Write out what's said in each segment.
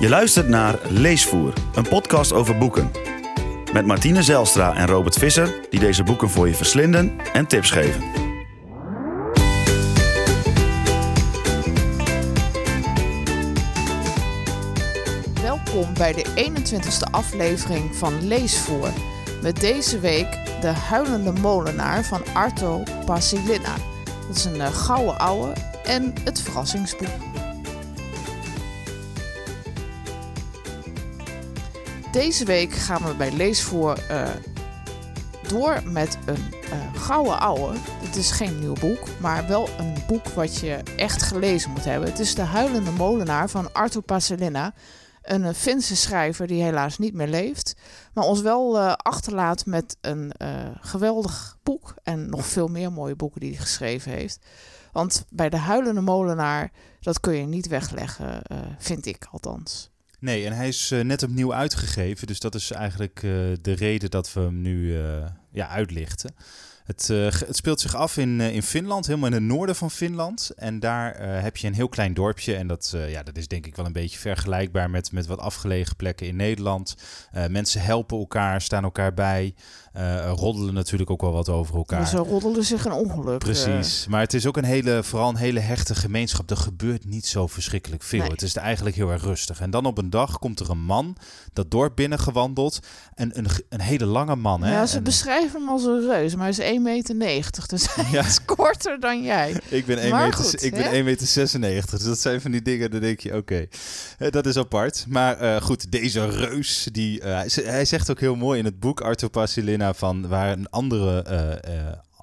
Je luistert naar Leesvoer, een podcast over boeken. Met Martine Zelstra en Robert Visser, die deze boeken voor je verslinden en tips geven. Welkom bij de 21ste aflevering van Leesvoer. Met deze week De Huilende Molenaar van Arto Pasilina. Dat is een uh, gouden ouwe en het verrassingsboek. Deze week gaan we bij Leesvoer uh, door met een uh, gouden ouwe. Het is geen nieuw boek, maar wel een boek wat je echt gelezen moet hebben. Het is De Huilende Molenaar van Arto Pasilina een Finse schrijver die helaas niet meer leeft, maar ons wel achterlaat met een geweldig boek en nog veel meer mooie boeken die hij geschreven heeft. Want bij de Huilende Molenaar, dat kun je niet wegleggen, vind ik althans. Nee, en hij is net opnieuw uitgegeven, dus dat is eigenlijk de reden dat we hem nu ja, uitlichten. Het, het, speelt zich af in, in Finland, helemaal in het noorden van Finland. En daar heb je een heel klein dorpje. En dat, ja, dat is denk ik wel een beetje vergelijkbaar met, met wat afgelegen plekken in Nederland. mensen helpen elkaar, staan elkaar bij. Uh, roddelen natuurlijk ook wel wat over elkaar. Ze roddelen zich een ongeluk. Precies. Maar het is ook een hele, vooral een hele hechte gemeenschap. Er gebeurt niet zo verschrikkelijk veel. Nee. Het is eigenlijk heel erg rustig. En dan op een dag komt er een man dat dorp binnengewandeld. En een, een hele lange man. Hè? Ja, ze en... beschrijven hem als een reus. Maar hij is 1,90 meter. Dus hij ja. is korter dan jij. ik ben 1,96 meter, ik ben 1 meter 96. Dus dat zijn van die dingen, dan denk je, oké, okay. dat is apart. Maar uh, goed, deze reus, die, uh, hij zegt ook heel mooi in het boek Arthur Pasilina van waar een andere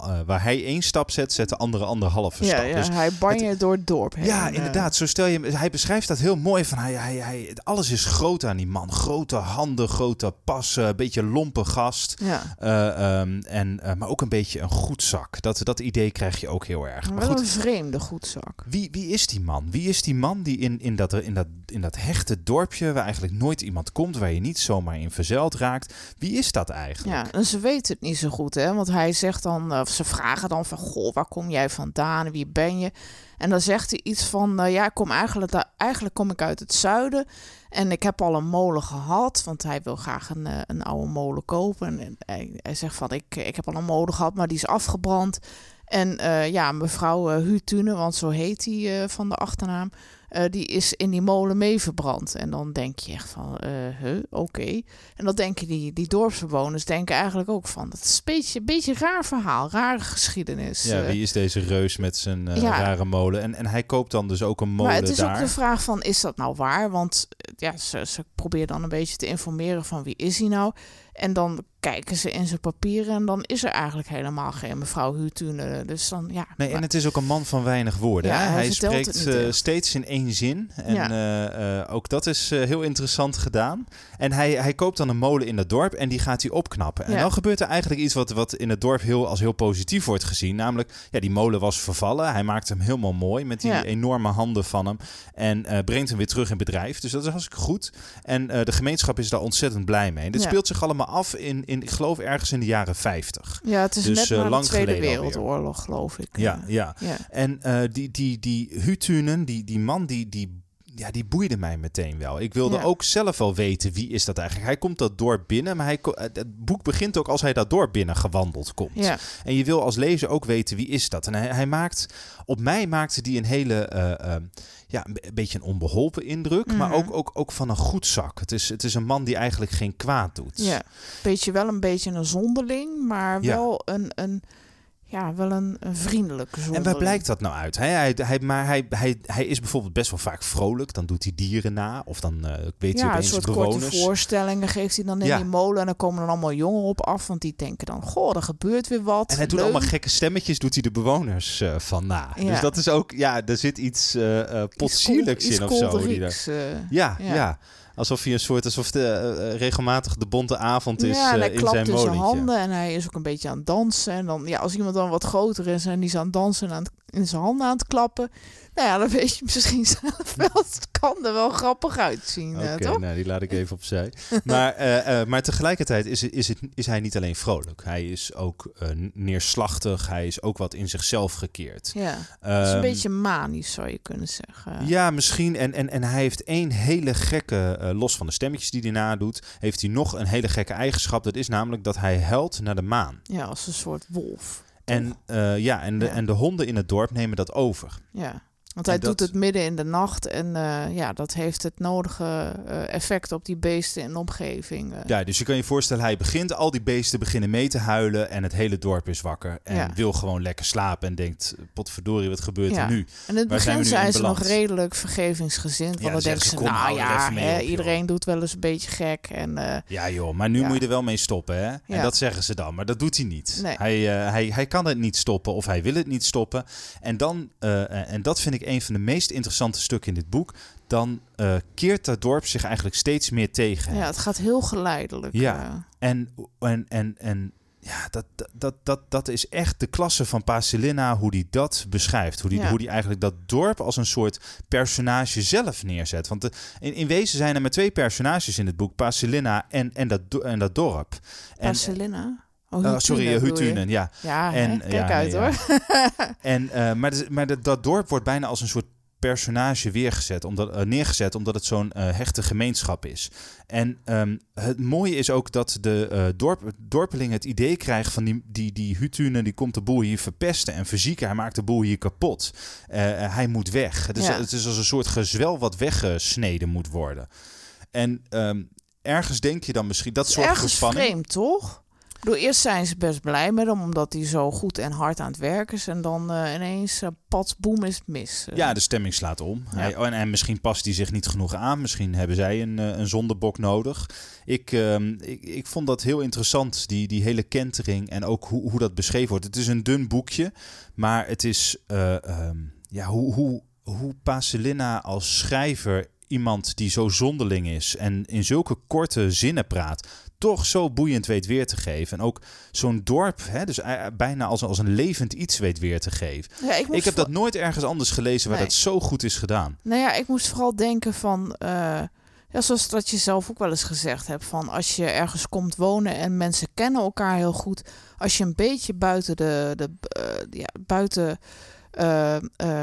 uh, uh, waar hij één stap zet, zet de andere anderhalve ja, stap. Ja, dus hij banje door het dorp heen. Ja, inderdaad. Zo stel je, hij beschrijft dat heel mooi. Van hij, hij, hij, alles is groot aan die man. Grote handen, grote passen, een beetje lompe gast. Ja. Uh, um, en, uh, maar ook een beetje een goedzak. Dat, dat idee krijg je ook heel erg. Maar goed, een vreemde goedzak. Wie, wie is die man? Wie is die man die in, in, dat, in, dat, in dat hechte dorpje, waar eigenlijk nooit iemand komt, waar je niet zomaar in verzeild raakt. Wie is dat eigenlijk? Ja, en ze weten het niet zo goed, hè? Want hij zegt dan, ze vragen dan van, goh, waar kom jij vandaan? Wie ben je? En dan zegt hij iets van, uh, ja, kom eigenlijk, eigenlijk kom ik uit het zuiden en ik heb al een molen gehad, want hij wil graag een, uh, een oude molen kopen. En hij, hij zegt van, ik, ik heb al een molen gehad, maar die is afgebrand. En uh, ja, mevrouw uh, Hutune, want zo heet hij van de achternaam, die is in die molen mee verbrand. En dan denk je echt van, huh, oké. Okay. En dan denken die, die dorpsbewoners denken eigenlijk ook van, dat is een beetje, een beetje een raar verhaal, rare geschiedenis. Ja, wie is deze reus met zijn ja. rare molen? En, en hij koopt dan dus ook een molen Maar het is daar. ook de vraag van, is dat nou waar? Want ja, ze, ze proberen dan een beetje te informeren van wie is hij nou? En dan kijken ze in zijn papieren en dan is er eigenlijk helemaal geen mevrouw Hutune. Dus dan, ja. Nee, en het is ook een man van weinig woorden. Ja, hij, hij spreekt uh, steeds in één zin. En Ja. uh, uh, ook dat is heel interessant gedaan. En hij, hij koopt dan een molen in het dorp en die gaat hij opknappen. En Ja. dan gebeurt er eigenlijk iets wat, wat in het dorp heel, als heel positief wordt gezien. Namelijk, ja, die molen was vervallen. Hij maakt hem helemaal mooi met die enorme handen van hem. En eh, brengt hem weer terug in bedrijf. Dus dat is hartstikke goed. En eh, de gemeenschap is daar ontzettend blij mee. En dit speelt zich allemaal af in, in, ik geloof, ergens in de jaren 50. Ja, het is Dus, net eh, na de lang Tweede geleden Wereldoorlog, geloof ik. Ja, ja. ja. En eh, die, die, die Hutunen, die, die man, die, die, ja, die boeide mij meteen wel. Ik wilde Ja. ook zelf wel weten wie is dat eigenlijk. Hij komt dat dorp binnen, maar hij, eh, het boek begint ook als hij dat dorp binnen gewandeld komt. Ja. En je wil als lezer ook weten wie is dat. En hij, hij maakt, op mij maakte die een hele, eh, eh, ja, een be- een beetje een onbeholpen indruk, maar Mhm. ook, ook, ook van een goed zak. Het is, het is een man die eigenlijk geen kwaad doet. ja. Beetje wel een beetje een zonderling, maar Ja. wel een, een, ja, wel een, een vriendelijke zonderling. En waar blijkt dat nou uit? Hij, hij, hij, maar hij, hij, hij is bijvoorbeeld best wel vaak vrolijk. Dan doet hij dieren na. Of dan eh, weet hij Ja, een opeens soort bewoners. korte voorstellingen geeft hij dan in Ja. die molen. En dan komen er allemaal jongeren op af. Want die denken dan, goh, er gebeurt weer wat. En hij doet leuk. allemaal gekke stemmetjes, doet hij de bewoners eh, van na. Ja. Dus dat is ook, ja, er zit iets kol- iets in of zo. Die daar- kolderieks, ja, Ja. Alsof hij een soort, alsof de eh, regelmatig de bonte avond is ja, en eh, hij in klapt zijn in zijn handen en hij is ook een beetje aan het dansen. En dan, ja, als iemand dan wat groter is en die is aan het dansen en aan het- in zijn handen aan het klappen, Nou ja, dan weet je misschien zelf wel. Het kan er wel grappig uitzien, Oké, eh, toch? nou, die laat ik even opzij. maar, eh, eh, maar tegelijkertijd is, is, het, is hij niet alleen vrolijk. Hij is ook neerslachtig. Hij is ook wat in zichzelf gekeerd. Ja, het is een Ehm, beetje manisch, zou je kunnen zeggen. Ja, misschien. En, en, en hij heeft één hele gekke, los van de stemmetjes die hij nadoet, heeft hij nog een hele gekke eigenschap. Dat is namelijk dat hij huilt naar de maan. Ja, als een soort wolf. En, ja, en, de, Ja. en de honden in het dorp nemen dat over. Ja, want En hij dat- doet het midden in de nacht en eh, ja, dat heeft het nodige eh, effect op die beesten in de omgeving. eh. Ja, dus je kan je voorstellen, hij begint, al die beesten beginnen mee te huilen en het hele dorp is wakker. En Ja. wil gewoon lekker slapen en denkt, potverdorie, wat gebeurt Ja. er nu? En in het Waar begin zijn ze nog redelijk vergevingsgezind. Ja, Want dan dan denken ze, zeggen ze, kom, nou ja, hè, op, iedereen doet wel eens een beetje gek. En Ja joh, maar nu Ja. moet je er wel mee stoppen hè. En Ja. dat zeggen ze dan, maar dat doet hij niet. Nee. Hij, hij, hij kan het niet stoppen of hij wil het niet stoppen. En, dan, en dat vind ik een van de meest interessante stukken in dit boek. Dan eh, keert dat dorp zich eigenlijk steeds meer tegen. ja, het gaat heel geleidelijk. Ja. eh. En, en, en, en ja, dat, dat- dat, dat, is echt de klasse van Pacelina, hoe die dat beschrijft. Hoe die, Ja. hoe die eigenlijk dat dorp als een soort personage zelf neerzet. Want de, in, in wezen zijn er maar twee personages in het boek, Pacelina en, en, dat, en dat dorp. En, Pacelina? Oh, eh, sorry, Hutunen eh? Hutunen, ja. Ja, En- kijk ja, uit nee, hoor. En, maar dat dorp wordt bijna als een soort personage weergezet, omdat, eh, neergezet, omdat het zo'n hechte gemeenschap is. En ehm, het mooie is ook dat de dorp, dorpeling het idee krijgt van die, die, die Hutunen, die komt de boel hier verpesten en verzieken. Hij maakt de boel hier kapot. Hij moet weg. Het is, Ja. het is als een soort gezwel wat weggesneden moet worden. En ehm, ergens denk je dan misschien, dat soort ergens gespanning. vreemd, toch? Eerst zijn ze best blij met hem, omdat hij zo goed en hard aan het werken is. En dan eh, ineens, uh, pats, boem, is het mis. Eh, Ja, de stemming slaat om. Ja. Hij, en, en misschien past hij zich niet genoeg aan. Misschien hebben zij een, een zondebok nodig. Ik, ehm, ik, ik vond dat heel interessant, die, die hele kentering en ook hoe, hoe dat beschreven wordt. Het is een dun boekje, maar het is eh, ehm, ja, hoe, hoe, hoe Pacelina als schrijver iemand die zo zonderling is en in zulke korte zinnen praat, toch zo boeiend weet weer te geven. En ook zo'n dorp, hè, dus eh, bijna als, als een levend iets weet weer te geven. Ja, ik, heb dat nooit ergens anders gelezen waar dat zo goed is gedaan. Nou ja, ik moest vooral denken van... eh, ja, zoals dat je zelf ook wel eens gezegd hebt. Van als je ergens komt wonen en mensen kennen elkaar heel goed. Als je een beetje buiten de... de eh, ja, buiten...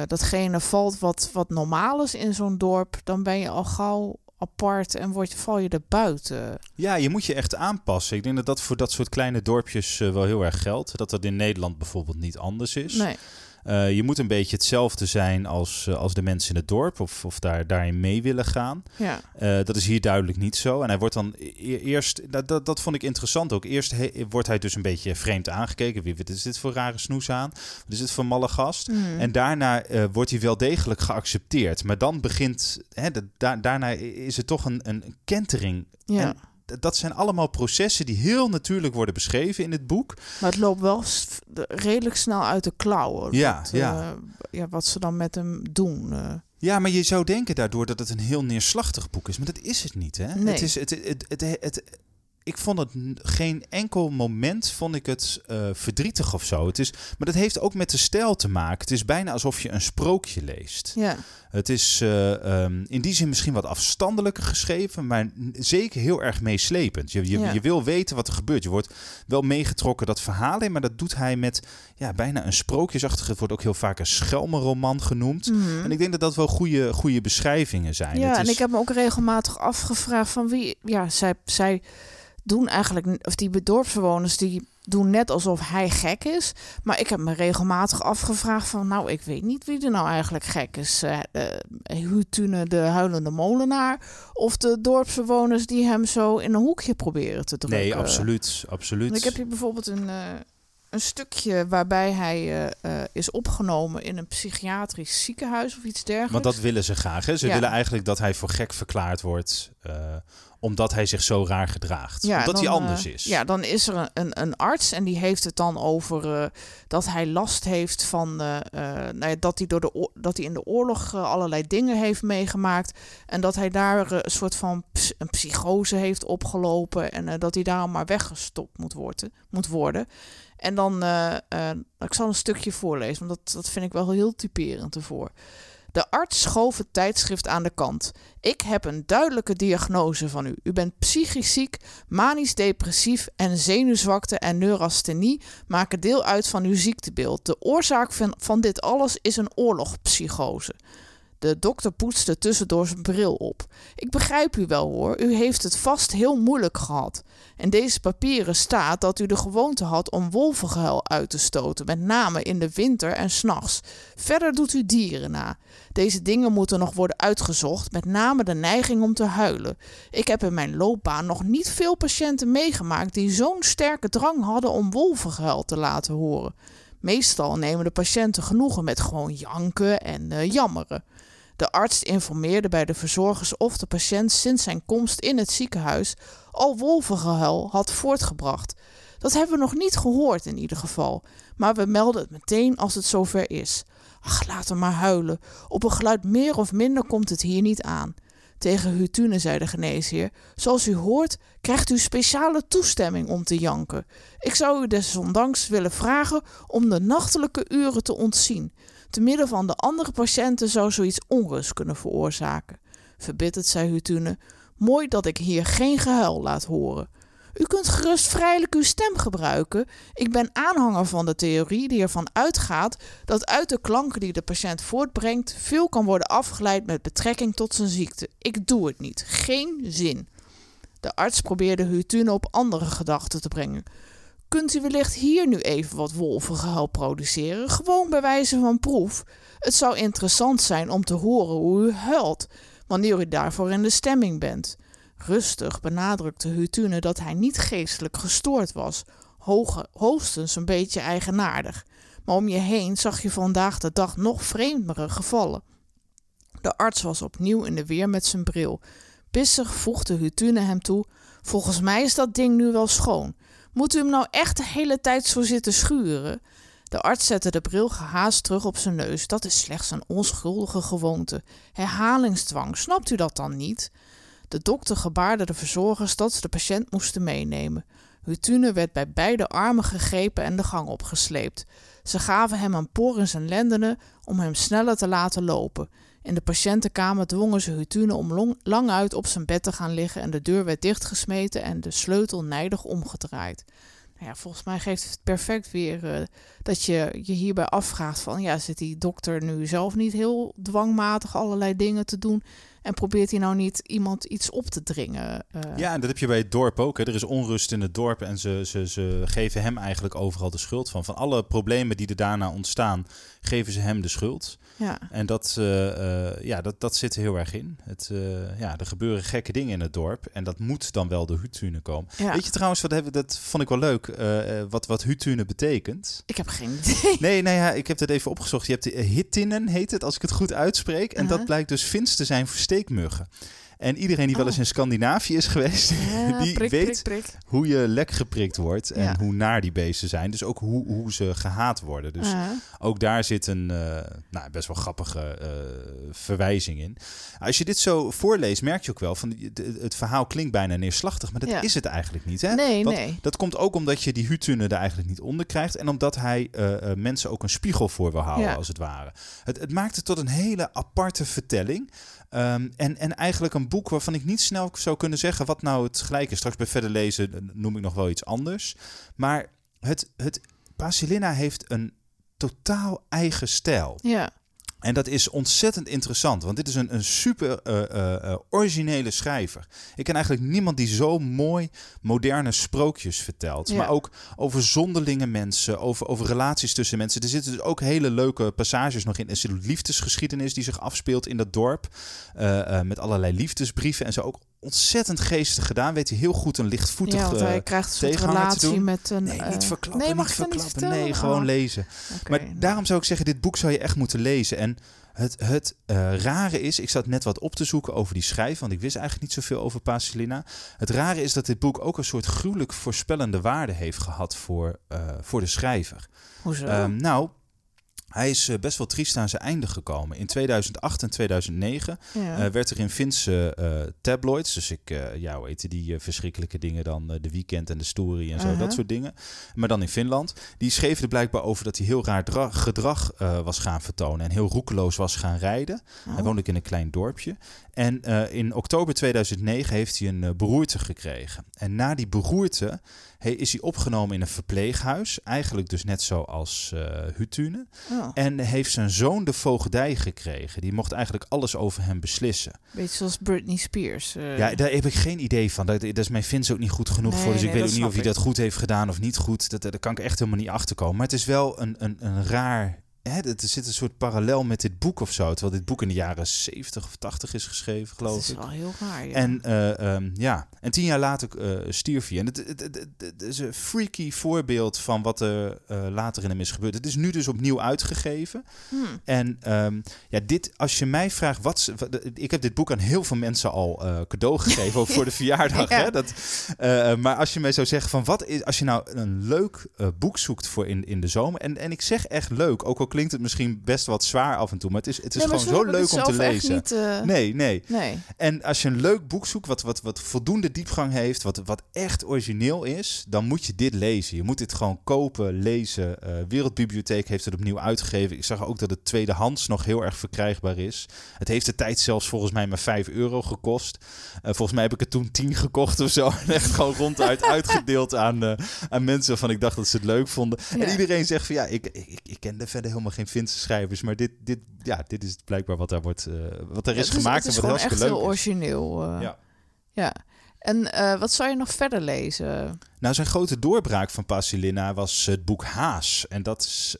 datgene valt wat, wat normaal is in zo'n dorp, dan ben je al gauw apart en word je, val je er buiten. Ja, je moet je echt aanpassen. Ik denk dat dat voor dat soort kleine dorpjes eh, wel heel erg geldt. Dat dat in Nederland bijvoorbeeld niet anders is. Nee. Eh, je moet een beetje hetzelfde zijn als, eh, als de mensen in het dorp of, of daar, daarin mee willen gaan. Ja. Eh, dat is hier duidelijk niet zo. En hij wordt dan e- eerst, dat, dat, dat vond ik interessant ook. Eerst he- wordt hij dus een beetje vreemd aangekeken. Wie wat is dit voor rare snoes aan? Wat is dit voor malle gast? Mhm. En daarna wordt hij wel degelijk geaccepteerd. Maar dan begint, hè, de- da- daarna is het toch een, een kentering. ja. En dat zijn allemaal processen die heel natuurlijk worden beschreven in het boek. Maar het loopt wel redelijk snel uit de klauwen. Ja, wat, ja. eh, ja, wat ze dan met hem doen. eh. Ja, maar je zou denken daardoor dat het een heel neerslachtig boek is. Maar dat is het niet, hè? Nee. Het is, het, het, het, het- ik vond het geen enkel moment vond ik het eh, verdrietig of zo. Het is, maar dat heeft ook met de stijl te maken. Het is bijna alsof je een sprookje leest. ja. Het is eh, ehm, in die zin misschien wat afstandelijker geschreven, maar zeker heel erg meeslepend. Je, je, Ja. je wil weten wat er gebeurt. Je wordt wel meegetrokken dat verhaal in, maar dat doet hij met ja, bijna een sprookjesachtige. Het wordt ook heel vaak een schelmenroman genoemd. Mhm. En ik denk dat dat wel goede, goede beschrijvingen zijn. Ja, Het en is- ik heb me ook regelmatig afgevraagd van wie... Ja, zij, zij doen eigenlijk... Of die dorpsbewoners, die doen net alsof hij gek is. Maar ik heb me regelmatig afgevraagd van... Nou, ik weet niet wie er nou eigenlijk gek is. eh, Hutune, de huilende molenaar... Of de dorpsbewoners die hem zo in een hoekje proberen te drukken. Nee, absoluut. absoluut. Want ik heb hier bijvoorbeeld een, een stukje waarbij hij eh, eh, is opgenomen in een psychiatrisch ziekenhuis of iets dergelijks. Want dat willen ze graag. Hè? Ze Ja. willen eigenlijk dat hij voor gek verklaard wordt. eh, omdat hij zich zo raar gedraagt. Ja, omdat dan, hij anders is. Ja, dan is er een, een, een arts en die heeft het dan over dat hij last heeft van nou ja, dat hij door de dat hij in de oorlog allerlei dingen heeft meegemaakt en dat hij daar een soort van een psychose heeft opgelopen en dat hij daarom maar weggestopt moet worden. Moet worden. En dan, eh, ik zal een stukje voorlezen, want dat, dat vind ik wel heel typerend ervoor. De arts schoof het tijdschrift aan de kant. Ik heb een duidelijke diagnose van u. U bent psychisch ziek, manisch depressief en zenuwzwakte en neurasthenie maken deel uit van uw ziektebeeld. De oorzaak van, van dit alles is een oorlogspsychose. De dokter poetste tussendoor zijn bril op. Ik begrijp u wel hoor, u heeft het vast heel moeilijk gehad. In deze papieren staat dat u de gewoonte had om wolvengehuil uit te stoten, met name in de winter en s'nachts. Verder doet u dieren na. Deze dingen moeten nog worden uitgezocht, met name de neiging om te huilen. Ik heb in mijn loopbaan nog niet veel patiënten meegemaakt die zo'n sterke drang hadden om wolvengehuil te laten horen. Meestal nemen de patiënten genoegen met gewoon janken en uh, jammeren. De arts informeerde bij de verzorgers of de patiënt sinds zijn komst in het ziekenhuis al wolvengehuil had voortgebracht. Dat hebben we nog niet gehoord in ieder geval, maar we melden het meteen als het zover is. Ach, laat hem maar huilen. Op een geluid meer of minder komt het hier niet aan. Tegen Hutune zei de geneesheer: Zoals u hoort, krijgt u speciale toestemming om te janken. Ik zou u desondanks willen vragen om de nachtelijke uren te ontzien. Te midden van de andere patiënten zou zoiets onrust kunnen veroorzaken. Verbitterd zei Hutune: Mooi dat ik hier geen gehuil laat horen. U kunt gerust vrijelijk uw stem gebruiken. Ik ben aanhanger van de theorie die ervan uitgaat dat uit de klanken die de patiënt voortbrengt veel kan worden afgeleid met betrekking tot zijn ziekte. Ik doe het niet. Geen zin. De arts probeerde Hutune op andere gedachten te brengen. Kunt u wellicht hier nu even wat wolvengehuil produceren, gewoon bij wijze van proef? Het zou interessant zijn om te horen hoe u huilt, wanneer u daarvoor in de stemming bent. Rustig benadrukte Hutune dat hij niet geestelijk gestoord was, hoge, hoogstens een beetje eigenaardig. Maar om je heen zag je vandaag de dag nog vreemdere gevallen. De arts was opnieuw in de weer met zijn bril. Pissig voegde Hutune hem toe: Volgens mij is dat ding nu wel schoon. Moet u hem nou echt de hele tijd zo zitten schuren? De arts zette de bril gehaast terug op zijn neus. Dat is slechts een onschuldige gewoonte. Herhalingsdwang, snapt u dat dan niet? De dokter gebaarde de verzorgers dat ze de patiënt moesten meenemen. Hutune werd bij beide armen gegrepen en de gang opgesleept. Ze gaven hem een por in zijn lendenen om hem sneller te laten lopen. In de patiëntenkamer dwongen ze Hutune om lang uit op zijn bed te gaan liggen en de deur werd dichtgesmeten en de sleutel nijdig omgedraaid. Nou ja, volgens mij geeft het perfect weer uh, dat je je hierbij afvraagt van ja, zit die dokter nu zelf niet heel dwangmatig allerlei dingen te doen en probeert hij nou niet iemand iets op te dringen? Uh... Ja, en dat heb je bij het dorp ook. Hè. Er is onrust in het dorp en ze, ze, ze geven hem eigenlijk overal de schuld van. Van alle problemen die er daarna ontstaan, geven ze hem de schuld. Ja. En dat, uh, ja, dat, dat zit er heel erg in. Het, ja, er gebeuren gekke dingen in het dorp. En dat moet dan wel de Hutune komen. Weet je trouwens, wat hebben, dat vond ik wel leuk, wat, wat Hutune betekent? Ik heb geen idee. Nee, nee ja, ik heb het even opgezocht. Je hebt de Hittinnen, heet het, als ik het goed uitspreek. En -huh. dat blijkt dus vins te zijn voor steekmuggen. En iedereen die wel eens oh. in Scandinavië is geweest, die weet hoe je lek geprikt wordt en hoe naar die beesten zijn. Dus ook hoe, hoe ze gehaat worden. Dus ook daar zit een uh, nou, best wel grappige uh, verwijzing in. Als je dit zo voorleest, merk je ook wel van het verhaal klinkt bijna neerslachtig, maar dat ja. is het eigenlijk niet. Hè? Nee, Want nee. Dat komt ook omdat je die Hutune er eigenlijk niet onder krijgt en omdat hij uh, mensen ook een spiegel voor wil houden, als het ware. Het, het maakt het tot een hele aparte vertelling. Um, en, en eigenlijk een boek waarvan ik niet snel zou kunnen zeggen wat nou het gelijk is. Straks bij verder lezen noem ik nog wel iets anders. Maar het, het heeft een totaal eigen stijl. Ja. En dat is ontzettend interessant, want dit is een, een super uh, uh, originele schrijver. Ik ken eigenlijk niemand die zo mooi moderne sprookjes vertelt. Ja. Maar ook over zonderlinge mensen, over, over relaties tussen mensen. Er zitten dus ook hele leuke passages nog in. Een liefdesgeschiedenis die zich afspeelt in dat dorp. Uh, met allerlei liefdesbrieven en zo. Ook ontzettend geestig gedaan. Weet hij heel goed een lichtvoetig ja, want hij krijgt een relatie met een... Nee, niet verklappen, nee, mag niet verklappen. Nee, gewoon oh. lezen. Okay, maar daarom zou ik zeggen, dit boek zou je echt moeten lezen. En het, het uh, rare is, ik zat net wat op te zoeken over die schrijf, want ik wist eigenlijk niet zoveel over Pasolina. Het rare is dat dit boek ook een soort gruwelijk voorspellende waarde heeft gehad voor, uh, voor de schrijver. Hoezo? Um, nou, Hij is eh, best wel triest aan zijn einde gekomen. In 2008 en 2009 Ja. eh, werd er in Finse eh, tabloids, dus ik, ja, hoe heette die verschrikkelijke dingen dan, de Weekend en de Story en zo, Uh-huh. dat soort dingen. Maar dan in Finland. Die schreven er blijkbaar over dat hij heel raar dra- gedrag was gaan vertonen en heel roekeloos was gaan rijden. Oh. Hij woonde ook in een klein dorpje. En in oktober 2009 heeft hij een beroerte gekregen. En na die beroerte he- is hij opgenomen in een verpleeghuis. Eigenlijk dus net zoals eh Hutune. Oh, En heeft zijn zoon de voogdij gekregen. Die mocht eigenlijk alles over hem beslissen. beetje zoals Britney Spears. eh. Ja, daar heb ik geen idee van. Daar, daar is mijn Vins ook niet goed genoeg Nee, voor. Dus ik weet ook niet of hij dat goed heeft gedaan of niet goed. Dat, daar kan ik echt helemaal niet achterkomen. Maar het is wel een, een, een raar... Hè, er zit een soort parallel met dit boek of zo. Terwijl dit boek in de jaren 70 of 80 is geschreven, dat geloof is ik. wel heel raar. Ja. En, eh, ehm, ja. en tien jaar later eh, stierf hij. En het, het, het, het- het is een freaky voorbeeld van wat er eh, later in hem is gebeurd. Het is nu dus opnieuw uitgegeven. Hmm. En ehm, ja, dit, als je mij vraagt, wat, ik heb dit boek aan heel veel mensen al cadeau gegeven, ook voor de verjaardag. Ja. Hè? Dat, maar als je mij zou zeggen van wat is, als je nou een leuk boek zoekt voor in, in de zomer, en, en ik zeg echt leuk, ook al klinkt het misschien best wat zwaar af en toe, maar het is, het is Nee, gewoon zo leuk om te lezen. Niet, eh, Nee, nee. nee. En als je een leuk boek zoekt wat, wat, wat voldoende diepgang heeft, wat, wat echt origineel is, dan moet je dit lezen. Je moet dit gewoon kopen, lezen. Eh, Wereldbibliotheek heeft het opnieuw uitgegeven. Ik zag ook dat het tweedehands nog heel erg verkrijgbaar is. Het heeft de tijd zelfs volgens mij maar 5 euro gekost. Eh, volgens mij heb ik het toen 10 gekocht of zo. En echt gewoon ronduit uitgedeeld aan, aan mensen van ik dacht dat ze het leuk vonden. Ja. En iedereen zegt van ja, ik, ik, ik kende verder helemaal geen Finse schrijvers, maar dit, dit, ja, dit is blijkbaar wat daar wordt, eh, wat er Ja, is gemaakt het is en wat gewoon echt heel leuk is. origineel. eh. Ja. ja. En eh, wat zou je nog verder lezen? Nou, zijn grote doorbraak van Pasilina was het boek Haas. En dat is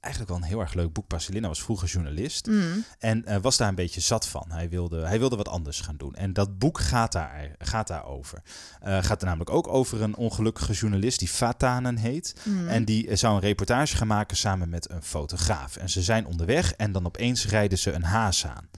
eigenlijk wel een heel erg leuk boek. Pasilina was vroeger journalist Mm. en eh, was daar een beetje zat van. Hij wilde, hij wilde wat anders gaan doen. En dat boek gaat, daar, gaat daarover. Eh gaat er namelijk ook over een ongelukkige journalist die Vatanen heet. Mm. En die eh, zou een reportage gaan maken samen met een fotograaf. En ze zijn onderweg en dan opeens rijden ze een haas aan.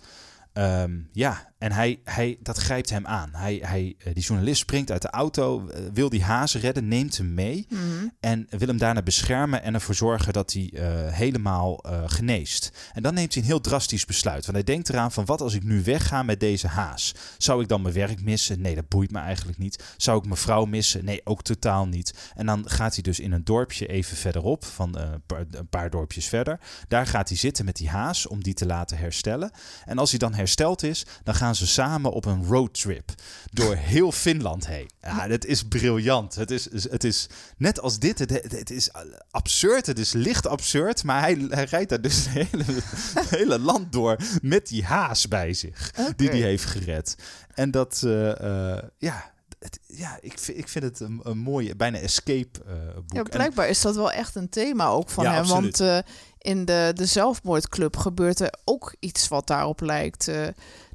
Ehm, ja, en hij, hij, dat grijpt hem aan. Hij, hij, eh, die journalist springt uit de auto, eh, wil die haas redden, neemt hem mee Mm. en wil hem daarna beschermen en ervoor zorgen dat hij eh, helemaal geneest. En dan neemt hij een heel drastisch besluit. Want hij denkt eraan van wat als ik nu wegga met deze haas? Zou ik dan mijn werk missen? Nee, dat boeit me eigenlijk niet. Zou ik mijn vrouw missen? Nee, ook totaal niet. En dan gaat hij dus in een dorpje even verderop, van een paar- een paar dorpjes verder. Daar gaat hij zitten met die haas om die te laten herstellen. En als hij dan hersteld is, dan gaan ze samen op een roadtrip door heel Finland heen. Ja, dat is briljant. Het is, het is net als dit. Het, het is absurd. Het is licht absurd. Maar hij, hij rijdt daar dus het hele, het hele land door met die haas bij zich. Die Oké. hij heeft gered. En dat, eh, eh, ja... Het, ja, ik vind, ik vind het een, een mooie, bijna escape eh, boek. Ja, blijkbaar is dat wel echt een thema ook van Ja, hem. absoluut. Want in de, de zelfmoordclub gebeurt er ook iets wat daarop lijkt.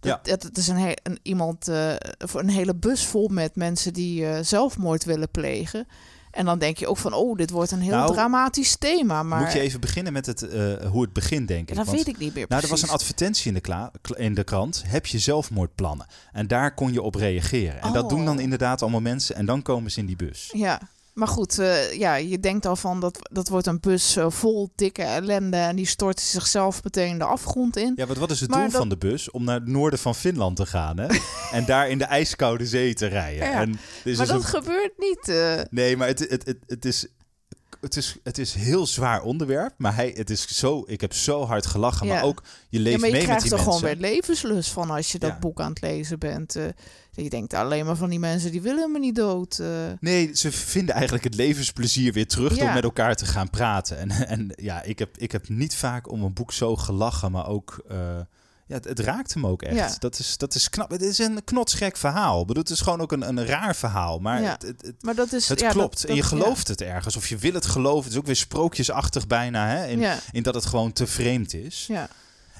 Dat, Ja. het is een, een, iemand, eh, voor een hele bus vol met mensen die eh, zelfmoord willen plegen. En dan denk je ook van, oh, dit wordt een heel Nou, dramatisch thema. Maar Moet je even beginnen met het, eh, hoe het begint, denk ik. dat Want- weet ik niet meer Nou, er was precies. een advertentie in de, kla- in de krant. Heb je zelfmoordplannen? En daar kon je op reageren. En dat Oh. doen dan inderdaad allemaal mensen. En dan komen ze in die bus. Ja, maar goed, eh, ja, je denkt al van dat, dat wordt een bus eh, vol dikke ellende en die stort zichzelf meteen de afgrond in. Ja, wat, wat is het Maar doel dat- van de bus? Om naar het noorden van Finland te gaan, hè? en daar in de ijskoude zee te rijden. Ja, En is maar dus dat een- gebeurt niet. eh. Nee, maar het, het, het, het is... Het is, het is een heel zwaar onderwerp, maar hij, het is zo, ik heb zo hard gelachen. Ja. Maar ook, je leeft ja, maar je mee met krijgt die er mensen. gewoon weer levenslust van als je dat Ja. boek aan het lezen bent. eh. je denkt alleen maar van die mensen die willen me niet dood. eh. Nee, ze vinden eigenlijk het levensplezier weer terug door met elkaar te gaan praten. En, en ja, ik heb, ik heb niet vaak om een boek zo gelachen, maar ook... eh, ja, het, het raakt hem ook echt. Ja. Dat, is, dat is knap. Het is een knotsgek verhaal. Ik bedoel, het is gewoon ook een, een raar verhaal. Maar Ja. het, het, het, Maar dat is. het ja, klopt. dat- en je gelooft het ergens. Of je wil het geloven. Het is ook weer sprookjesachtig bijna. Hè? In, in dat het gewoon te vreemd is. ja.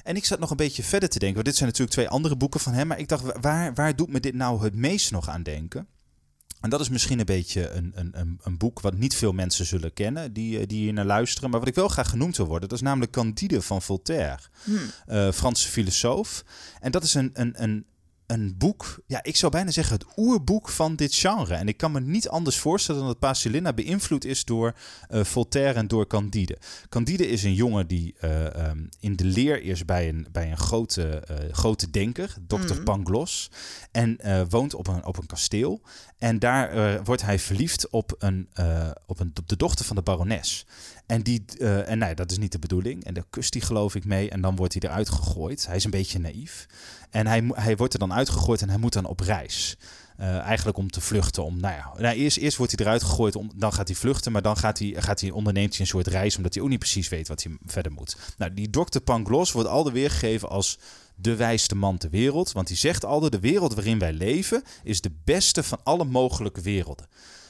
En ik zat nog een beetje verder te denken. Want dit zijn natuurlijk twee andere boeken van hem. Maar ik dacht, wa- waar, waar doet me dit nou het meest nog aan denken? En dat is misschien een beetje een, een, een, een boek wat niet veel mensen zullen kennen, die, eh, die hier naar luisteren. Maar wat ik wel graag genoemd wil worden, dat is namelijk Candide van Voltaire. Hm. eh, Franse filosoof. En dat is een, een, een een boek, ja, ik zou bijna zeggen het oerboek van dit genre. En ik kan me niet anders voorstellen dan dat Pasolina beïnvloed is door uh, Voltaire en door Candide. Candide is een jongen die uh, um, in de leer is bij een, bij een grote, uh, grote denker, dokter Mm. Pangloss. En woont op een, op een kasteel. En daar wordt hij verliefd op, een, op, een, op de dochter van de barones. En, die, uh, en nee, dat is niet de bedoeling. En daar kust hij geloof ik mee. En dan wordt hij eruit gegooid. Hij is een beetje naïef. En hij, hij wordt er dan uitgegooid en hij moet dan op reis. Uh, eigenlijk om te vluchten. Om, nou ja, nou, eerst, eerst wordt hij eruit gegooid, om, dan gaat hij vluchten. Maar dan gaat hij, gaat hij, onderneemt hij een soort reis, omdat hij ook niet precies weet wat hij verder moet. Nou, die dokter Pangloss wordt al weergegeven als de wijste man ter wereld. Want hij zegt altijd, de wereld waarin wij leven is de beste van alle mogelijke werelden.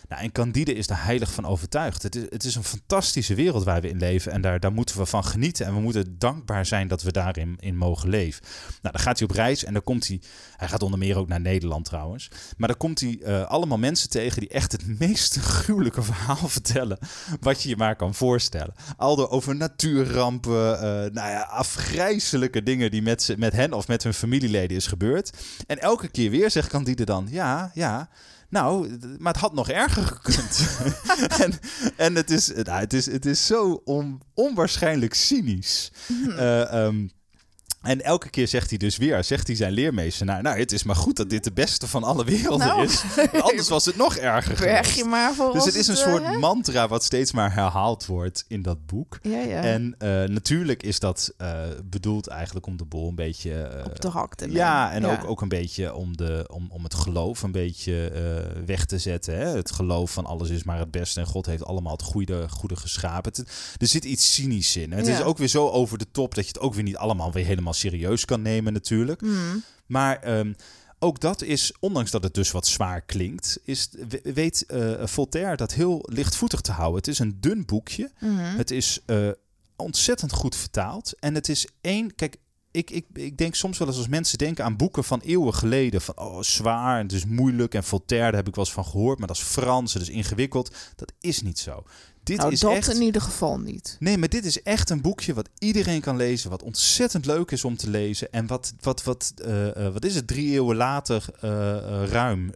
Nou, en Candide is daar heilig van overtuigd. Het is, het is een fantastische wereld waar we in leven. En daar, daar moeten we van genieten. En we moeten dankbaar zijn dat we daarin in mogen leven. Nou, dan gaat hij op reis en dan komt hij... Hij gaat onder meer ook naar Nederland trouwens. Maar dan komt hij uh, allemaal mensen tegen die echt het meest gruwelijke verhaal vertellen. Wat je je maar kan voorstellen. Al over natuurrampen. Uh, nou ja, afgrijzelijke dingen die met, met hen of met hun familieleden is gebeurd. En elke keer weer zegt Candide dan... Ja, ja... Nou, maar het had nog erger gekund. en en het, is, nou, het, is, het is zo on, onwaarschijnlijk cynisch. Mhm. Uh, um, en elke keer zegt hij dus weer, zegt hij zijn leermeester, nou, nou het is maar goed dat dit de beste van alle werelden Nou. is. Want anders was het nog erger Berg je maar voor Dus het is een eh, soort hè? mantra wat steeds maar herhaald wordt in dat boek. Ja, ja. En uh, natuurlijk is dat uh, bedoeld eigenlijk om de bol een beetje... Uh, op de hak te ja, en nemen. Ook, ook een beetje om, de, om, om het geloof een beetje weg te zetten. Hè? Het geloof van alles is maar het beste en God heeft allemaal het goede, goede geschapen. Het, er zit iets cynisch in. Het is ook weer zo over de top dat je het ook weer niet allemaal weer helemaal serieus kan nemen natuurlijk. Hmm. Maar um, ook dat is, ondanks dat het dus wat zwaar klinkt, is, weet uh, Voltaire dat heel lichtvoetig te houden. Het is een dun boekje. Mhm. Het is uh, ontzettend goed vertaald. En het is één. Kijk, ik, ik, ik denk soms wel eens als mensen denken aan boeken van eeuwen geleden. Van oh, zwaar en het is moeilijk. En Voltaire, daar heb ik wel eens van gehoord. Maar dat is Frans, het is ingewikkeld. Dat is niet zo. Dit nou, is dat echt... in ieder geval niet. Nee, maar dit is echt een boekje wat iedereen kan lezen. Wat ontzettend leuk is om te lezen. En wat, wat, wat, uh, uh, wat is het, drie eeuwen later uh, ruim.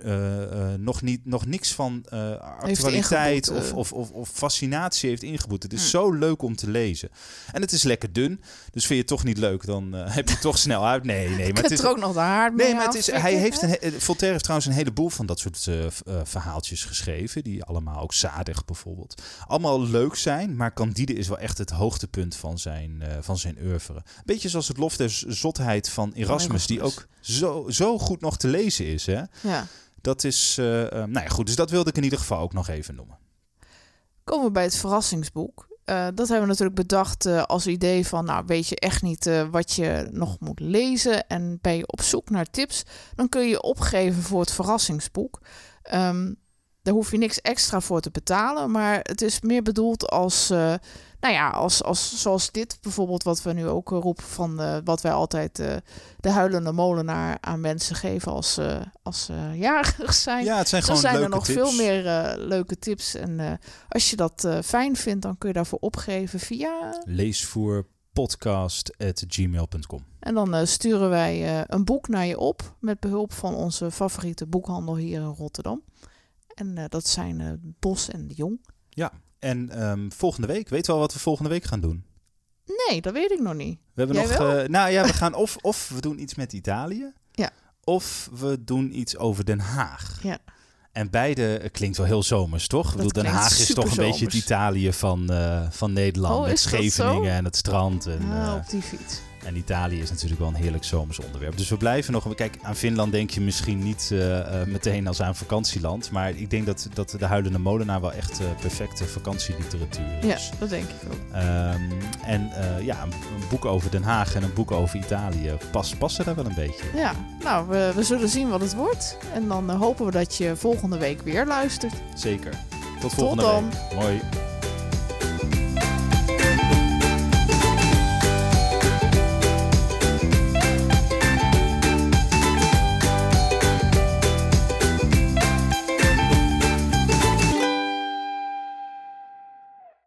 nog, niet, nog niks van actualiteit of, of, of, of, fascinatie heeft ingeboet. Het is Hm. zo leuk om te lezen. En het is lekker dun. Dus vind je het toch niet leuk, dan heb je toch snel uit. Nee, nee. Maar het is ook nog de haard mee Nee, maar het is, hij heeft een, Voltaire heeft trouwens een heleboel van dat soort verhaaltjes geschreven. Die allemaal ook zadig bijvoorbeeld. Allemaal leuk zijn, maar Candide is wel echt het hoogtepunt van zijn, uh, van zijn oeuvre. Beetje zoals het lof der zotheid van Erasmus, die ook zo, zo goed nog te lezen is. Hè? Ja. Dat is, uh, nou ja, goed. Dus dat wilde ik in ieder geval ook nog even noemen. Komen we bij het verrassingsboek. Uh, dat hebben we natuurlijk bedacht uh, als idee van, nou weet je echt niet uh, wat je nog moet lezen en ben je op zoek naar tips, dan kun je je opgeven voor het verrassingsboek. Um, daar hoef je niks extra voor te betalen, maar het is meer bedoeld als, uh, nou ja, als, als zoals dit bijvoorbeeld, wat we nu ook roepen van uh, wat wij altijd uh, de huilende molenaar aan mensen geven als, als jarig zijn. Ja, het zijn Zo gewoon zijn er nog tips. veel meer leuke tips. En als je dat fijn vindt, dan kun je daarvoor opgeven via. Leesvoerpodcast.gmail.com En dan sturen wij een boek naar je op. Met behulp van onze favoriete boekhandel hier in Rotterdam. En uh, dat zijn Bos en de Jong. Ja, en um, volgende week, weet je wel wat we volgende week gaan doen? Nee, dat weet ik nog niet. We hebben Jij nog. wel? Uh, nou ja, we gaan of, of we doen iets met Italië. Ja. Of we doen iets over Den Haag. Ja. En beide klinkt wel heel zomers, toch? Ik bedoel, Den Haag is toch een beetje het. Italië van, van Nederland. Oh, met is dat Scheveningen en het strand. En, Ah, op die fiets. En Italië is natuurlijk wel een heerlijk zomers onderwerp. Dus we blijven nog. Kijk, aan Finland denk je misschien niet uh, meteen als aan vakantieland. Maar ik denk dat, dat de Huilende Molenaar wel echt perfecte vakantieliteratuur is. Ja, dat denk ik ook. Um, en ja, een, een, boek over Den Haag en een boek over Italië pas, passen daar wel een beetje. Ja, nou, we, we zullen zien wat het wordt. En dan hopen we dat je volgende week weer luistert. Zeker. Tot volgende dan. week. Mooi.